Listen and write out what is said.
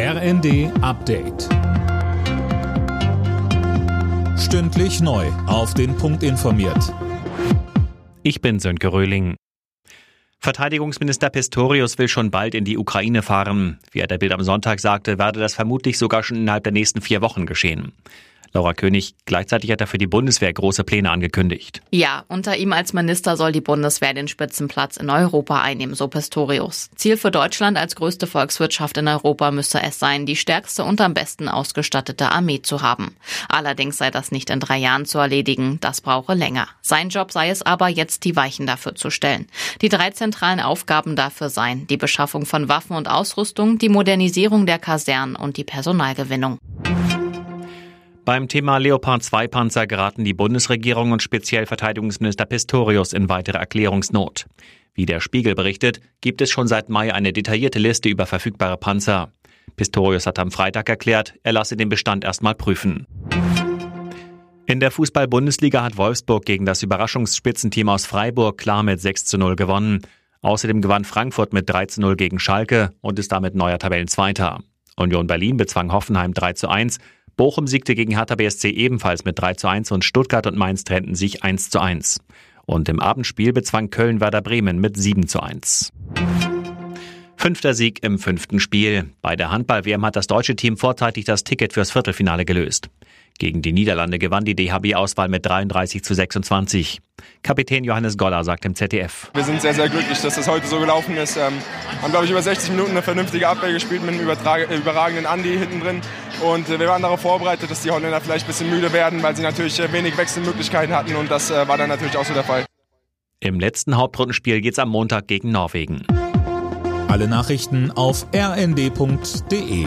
RND Update. Stündlich neu. Auf den Punkt informiert. Ich bin Sönke Röhling. Verteidigungsminister Pistorius will schon bald in die Ukraine fahren. Wie er der Bild am Sonntag sagte, werde das vermutlich sogar schon innerhalb der nächsten vier Wochen geschehen. Laura König, gleichzeitig hat er für die Bundeswehr große Pläne angekündigt. Ja, unter ihm als Minister soll die Bundeswehr den Spitzenplatz in Europa einnehmen, so Pistorius. Ziel für Deutschland als größte Volkswirtschaft in Europa müsse es sein, die stärkste und am besten ausgestattete Armee zu haben. Allerdings sei das nicht in drei Jahren zu erledigen, das brauche länger. Sein Job sei es aber, jetzt die Weichen dafür zu stellen. Die drei zentralen Aufgaben dafür seien die Beschaffung von Waffen und Ausrüstung, die Modernisierung der Kasernen und die Personalgewinnung. Beim Thema Leopard 2 Panzer geraten die Bundesregierung und speziell Verteidigungsminister Pistorius in weitere Erklärungsnot. Wie der Spiegel berichtet, gibt es schon seit Mai eine detaillierte Liste über verfügbare Panzer. Pistorius hat am Freitag erklärt, er lasse den Bestand erstmal prüfen. In der Fußball-Bundesliga hat Wolfsburg gegen das Überraschungsspitzenteam aus Freiburg klar mit 6 zu 0 gewonnen. Außerdem gewann Frankfurt mit 3 zu 0 gegen Schalke und ist damit neuer Tabellenzweiter. Union Berlin bezwang Hoffenheim 3 zu 1 Bochum siegte gegen Hertha BSC ebenfalls mit 3 zu 1 und Stuttgart und Mainz trennten sich 1 zu 1. Und im Abendspiel bezwang Köln Werder Bremen mit 7 zu 1. Fünfter Sieg im fünften Spiel. Bei der Handball-WM hat das deutsche Team vorzeitig das Ticket fürs Viertelfinale gelöst. Gegen die Niederlande gewann die DHB-Auswahl mit 33 zu 26. Kapitän Johannes Goller sagt im ZDF. Wir sind sehr, sehr glücklich, dass das heute so gelaufen ist. Ähm, haben, glaube ich, über 60 Minuten eine vernünftige Abwehr gespielt mit einem überragenden Andi hinten drin. Und äh, wir waren darauf vorbereitet, dass die Holländer vielleicht ein bisschen müde werden, weil sie natürlich äh, wenig Wechselmöglichkeiten hatten. Und das äh, war dann natürlich auch so der Fall. Im letzten Hauptrundenspiel geht es am Montag gegen Norwegen. Alle Nachrichten auf rnd.de